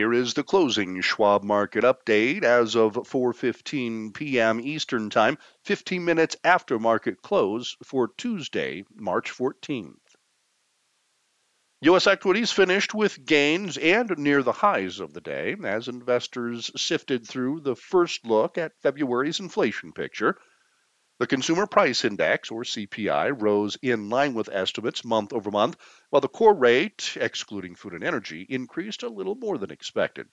Here is the closing Schwab market update as of 4:15 p.m. Eastern Time, 15 minutes after market close for Tuesday, March 14th. U.S. equities finished with gains and near the highs of the day as investors sifted through the first look at February's inflation picture. The Consumer Price Index, or CPI, rose in line with estimates month over month, while the core rate, excluding food and energy, increased a little more than expected.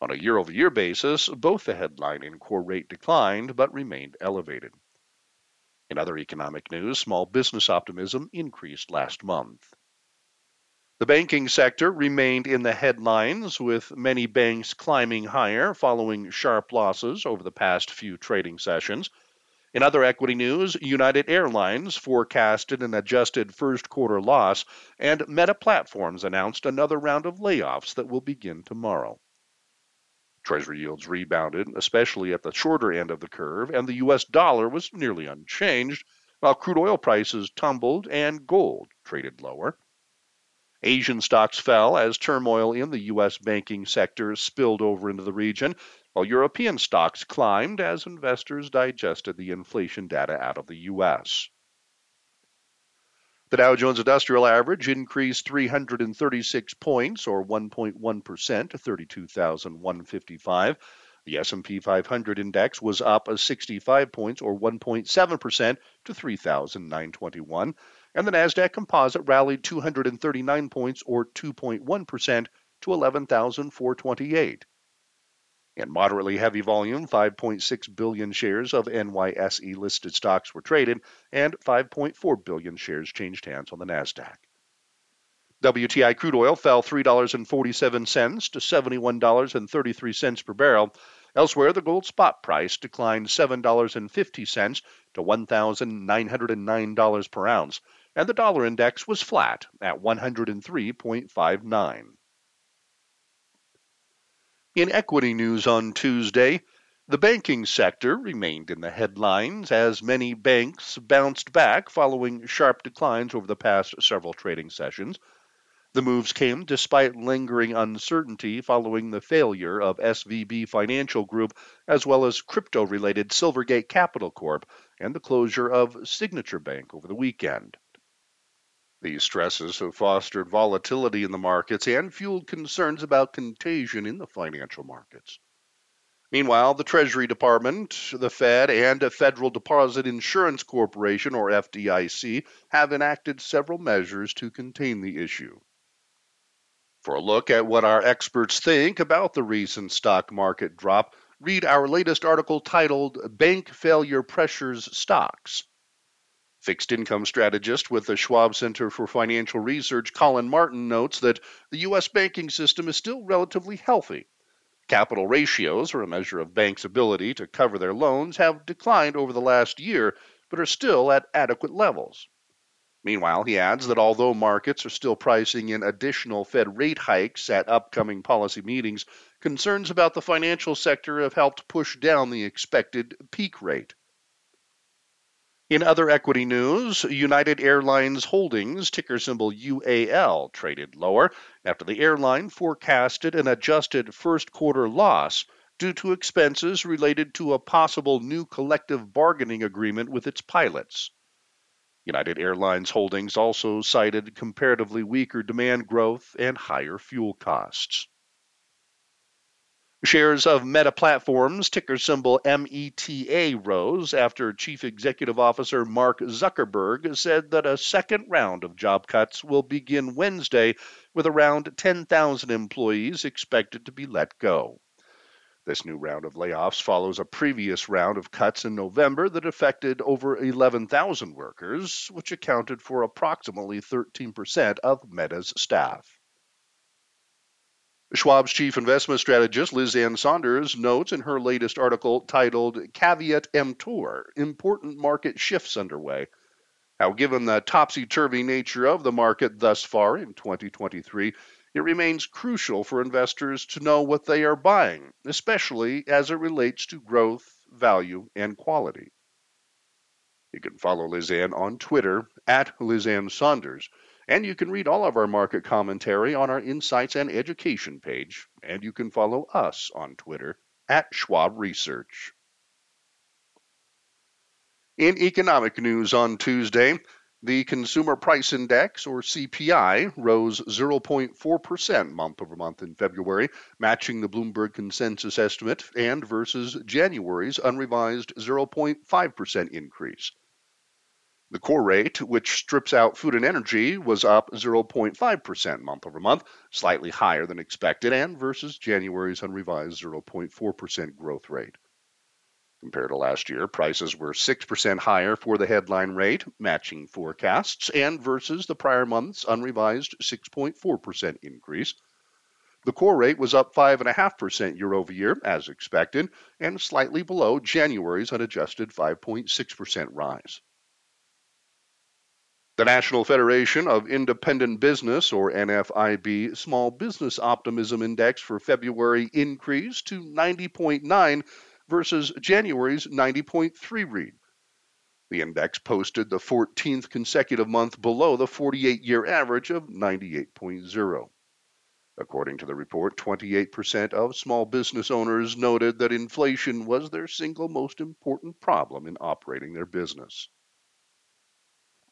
On a year over year basis, both the headline and core rate declined but remained elevated. In other economic news, small business optimism increased last month. The banking sector remained in the headlines, with many banks climbing higher following sharp losses over the past few trading sessions. In other equity news, United Airlines forecasted an adjusted first quarter loss, and Meta Platforms announced another round of layoffs that will begin tomorrow. Treasury yields rebounded, especially at the shorter end of the curve, and the U.S. dollar was nearly unchanged, while crude oil prices tumbled and gold traded lower. Asian stocks fell as turmoil in the U.S. banking sector spilled over into the region, while European stocks climbed as investors digested the inflation data out of the U.S. The Dow Jones Industrial Average increased 336 points or 1.1% to 32,155. The S&P 500 index was up 65 points or 1.7% to 3,921, and the Nasdaq Composite rallied 239 points or 2.1% to 11,428. In moderately heavy volume, 5.6 billion shares of NYSE listed stocks were traded, and 5.4 billion shares changed hands on the NASDAQ. WTI crude oil fell $3.47 to $71.33 per barrel. Elsewhere, the gold spot price declined $7.50 to $1,909 per ounce, and the dollar index was flat at 103.59. In equity news on Tuesday, the banking sector remained in the headlines as many banks bounced back following sharp declines over the past several trading sessions. The moves came despite lingering uncertainty following the failure of SVB Financial Group, as well as crypto related Silvergate Capital Corp, and the closure of Signature Bank over the weekend. These stresses have fostered volatility in the markets and fueled concerns about contagion in the financial markets. Meanwhile, the Treasury Department, the Fed, and the Federal Deposit Insurance Corporation, or FDIC, have enacted several measures to contain the issue. For a look at what our experts think about the recent stock market drop, read our latest article titled Bank Failure Pressures Stocks. Fixed income strategist with the Schwab Center for Financial Research, Colin Martin, notes that the U.S. banking system is still relatively healthy. Capital ratios, or a measure of banks' ability to cover their loans, have declined over the last year, but are still at adequate levels. Meanwhile, he adds that although markets are still pricing in additional Fed rate hikes at upcoming policy meetings, concerns about the financial sector have helped push down the expected peak rate. In other equity news, United Airlines Holdings, ticker symbol UAL, traded lower after the airline forecasted an adjusted first quarter loss due to expenses related to a possible new collective bargaining agreement with its pilots. United Airlines Holdings also cited comparatively weaker demand growth and higher fuel costs. Shares of Meta Platforms, ticker symbol META, rose after Chief Executive Officer Mark Zuckerberg said that a second round of job cuts will begin Wednesday, with around 10,000 employees expected to be let go. This new round of layoffs follows a previous round of cuts in November that affected over 11,000 workers, which accounted for approximately 13% of Meta's staff. Schwab's chief investment strategist, Liz Ann Sonders, notes in her latest article titled Caveat Emptor Important Market Shifts Underway Now, given the topsy turvy nature of the market thus far in 2023, it remains crucial for investors to know what they are buying, especially as it relates to growth, value, and quality. You can follow Liz Ann on Twitter at Liz Ann Sonders And you can read all of our market commentary on our Insights and Education page, and you can follow us on Twitter at Schwab Research. In economic news on Tuesday, the Consumer Price Index, or CPI, rose 0.4% month over month in February, matching the Bloomberg consensus estimate and versus January's unrevised 0.5% increase. The core rate, which strips out food and energy, was up 0.5% month over month, slightly higher than expected, and versus January's unrevised 0.4% growth rate. Compared to last year, prices were 6% higher for the headline rate, matching forecasts, and versus the prior month's unrevised 6.4% increase. The core rate was up 5.5% year over year, as expected, and slightly below January's unadjusted 5.6% rise. The National Federation of Independent Business, or NFIB, Small Business Optimism Index for February increased to 90.9 versus January's 90.3 read. The index posted the 14th consecutive month below the 48 year average of 98.0. According to the report, 28% of small business owners noted that inflation was their single most important problem in operating their business.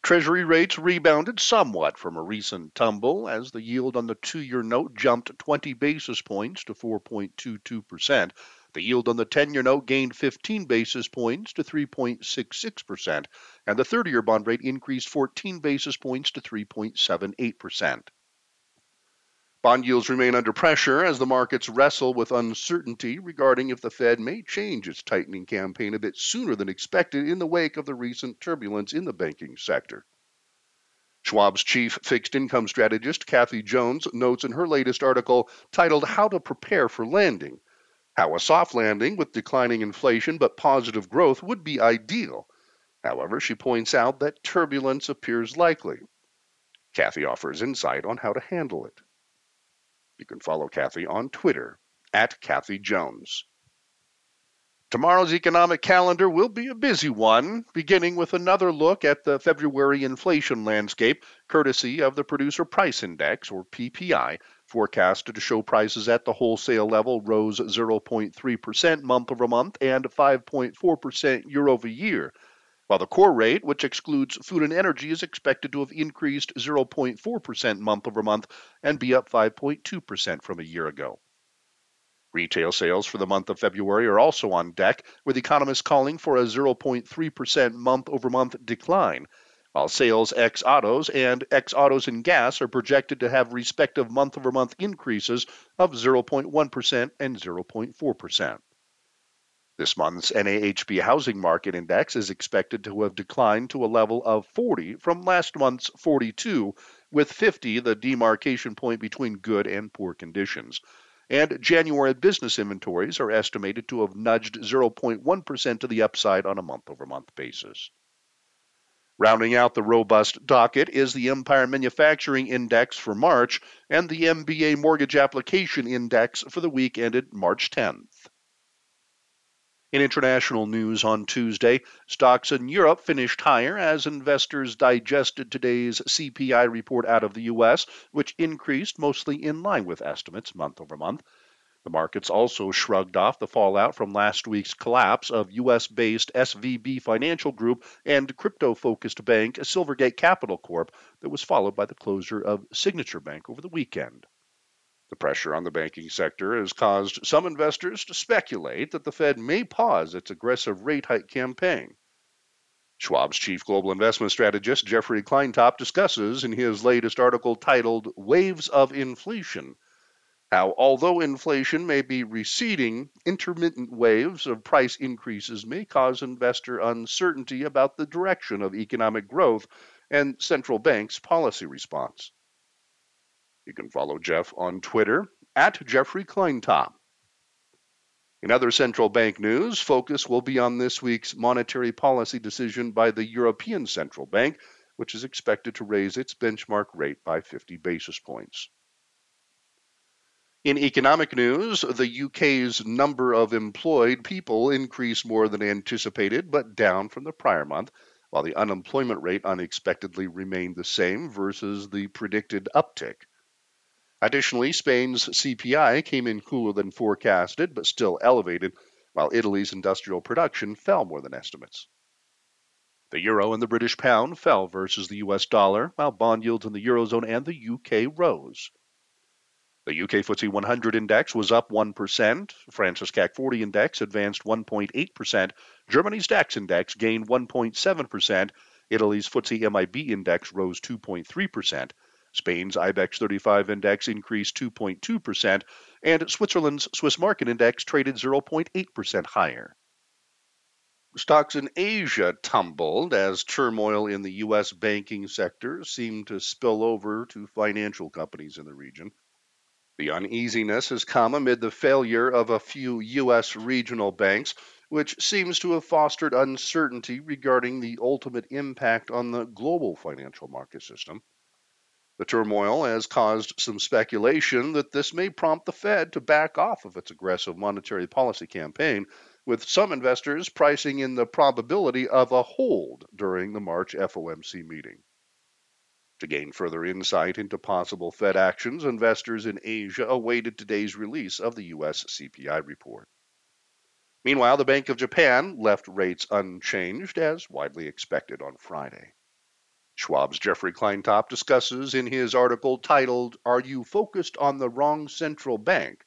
Treasury rates rebounded somewhat from a recent tumble as the yield on the two year note jumped 20 basis points to 4.22%. The yield on the 10 year note gained 15 basis points to 3.66%, and the 30 year bond rate increased 14 basis points to 3.78%. Bond yields remain under pressure as the markets wrestle with uncertainty regarding if the Fed may change its tightening campaign a bit sooner than expected in the wake of the recent turbulence in the banking sector. Schwab's chief fixed income strategist, Kathy Jones, notes in her latest article titled How to Prepare for Landing how a soft landing with declining inflation but positive growth would be ideal. However, she points out that turbulence appears likely. Kathy offers insight on how to handle it. You can follow Kathy on Twitter at Kathy Jones. Tomorrow's economic calendar will be a busy one, beginning with another look at the February inflation landscape, courtesy of the Producer Price Index, or PPI, forecasted to show prices at the wholesale level rose 0.3% month over month and 5.4% year over year while the core rate, which excludes food and energy, is expected to have increased 0.4% month over month and be up 5.2% from a year ago. Retail sales for the month of February are also on deck, with economists calling for a 0.3% month over month decline, while sales ex autos and ex autos and gas are projected to have respective month over month increases of 0.1% and 0.4%. This month's NAHB Housing Market Index is expected to have declined to a level of 40 from last month's 42, with 50 the demarcation point between good and poor conditions. And January business inventories are estimated to have nudged 0.1% to the upside on a month over month basis. Rounding out the robust docket is the Empire Manufacturing Index for March and the MBA Mortgage Application Index for the week ended March 10th. In international news on Tuesday, stocks in Europe finished higher as investors digested today's CPI report out of the U.S., which increased mostly in line with estimates month over month. The markets also shrugged off the fallout from last week's collapse of U.S. based SVB Financial Group and crypto focused bank Silvergate Capital Corp. that was followed by the closure of Signature Bank over the weekend. The pressure on the banking sector has caused some investors to speculate that the Fed may pause its aggressive rate hike campaign. Schwab's chief global investment strategist, Jeffrey Kleintop, discusses in his latest article titled Waves of Inflation how, although inflation may be receding, intermittent waves of price increases may cause investor uncertainty about the direction of economic growth and central banks' policy response. You can follow Jeff on Twitter at Jeffrey Kleintop. In other central bank news, focus will be on this week's monetary policy decision by the European Central Bank, which is expected to raise its benchmark rate by 50 basis points. In economic news, the UK's number of employed people increased more than anticipated, but down from the prior month, while the unemployment rate unexpectedly remained the same versus the predicted uptick. Additionally, Spain's CPI came in cooler than forecasted, but still elevated, while Italy's industrial production fell more than estimates. The euro and the British pound fell versus the US dollar, while bond yields in the eurozone and the UK rose. The UK FTSE 100 index was up 1%. France's CAC 40 index advanced 1.8%. Germany's DAX index gained 1.7%. Italy's FTSE MIB index rose 2.3%. Spain's IBEX 35 index increased 2.2%, and Switzerland's Swiss market index traded 0.8% higher. Stocks in Asia tumbled as turmoil in the U.S. banking sector seemed to spill over to financial companies in the region. The uneasiness has come amid the failure of a few U.S. regional banks, which seems to have fostered uncertainty regarding the ultimate impact on the global financial market system. The turmoil has caused some speculation that this may prompt the Fed to back off of its aggressive monetary policy campaign, with some investors pricing in the probability of a hold during the March FOMC meeting. To gain further insight into possible Fed actions, investors in Asia awaited today's release of the U.S. CPI report. Meanwhile, the Bank of Japan left rates unchanged as widely expected on Friday. Schwab's Jeffrey Kleintop discusses in his article titled, Are You Focused on the Wrong Central Bank?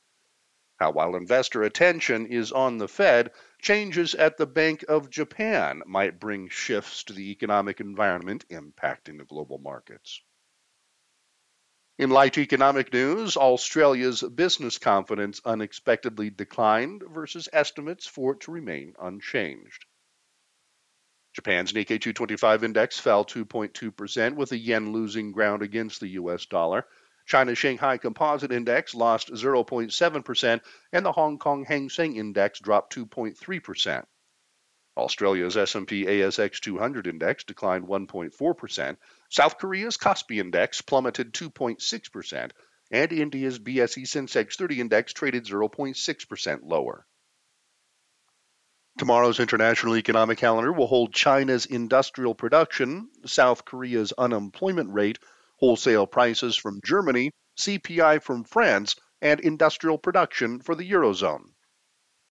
How, while investor attention is on the Fed, changes at the Bank of Japan might bring shifts to the economic environment impacting the global markets. In light economic news, Australia's business confidence unexpectedly declined versus estimates for it to remain unchanged. Japan's Nikkei 225 index fell 2.2%, with the yen losing ground against the US dollar. China's Shanghai Composite Index lost 0.7%, and the Hong Kong Hang Seng Index dropped 2.3%. Australia's S&P ASX 200 index declined 1.4%, South Korea's Kospi index plummeted 2.6%, and India's BSE Sensex 30 index traded 0.6% lower. Tomorrow's international economic calendar will hold China's industrial production, South Korea's unemployment rate, wholesale prices from Germany, CPI from France, and industrial production for the Eurozone.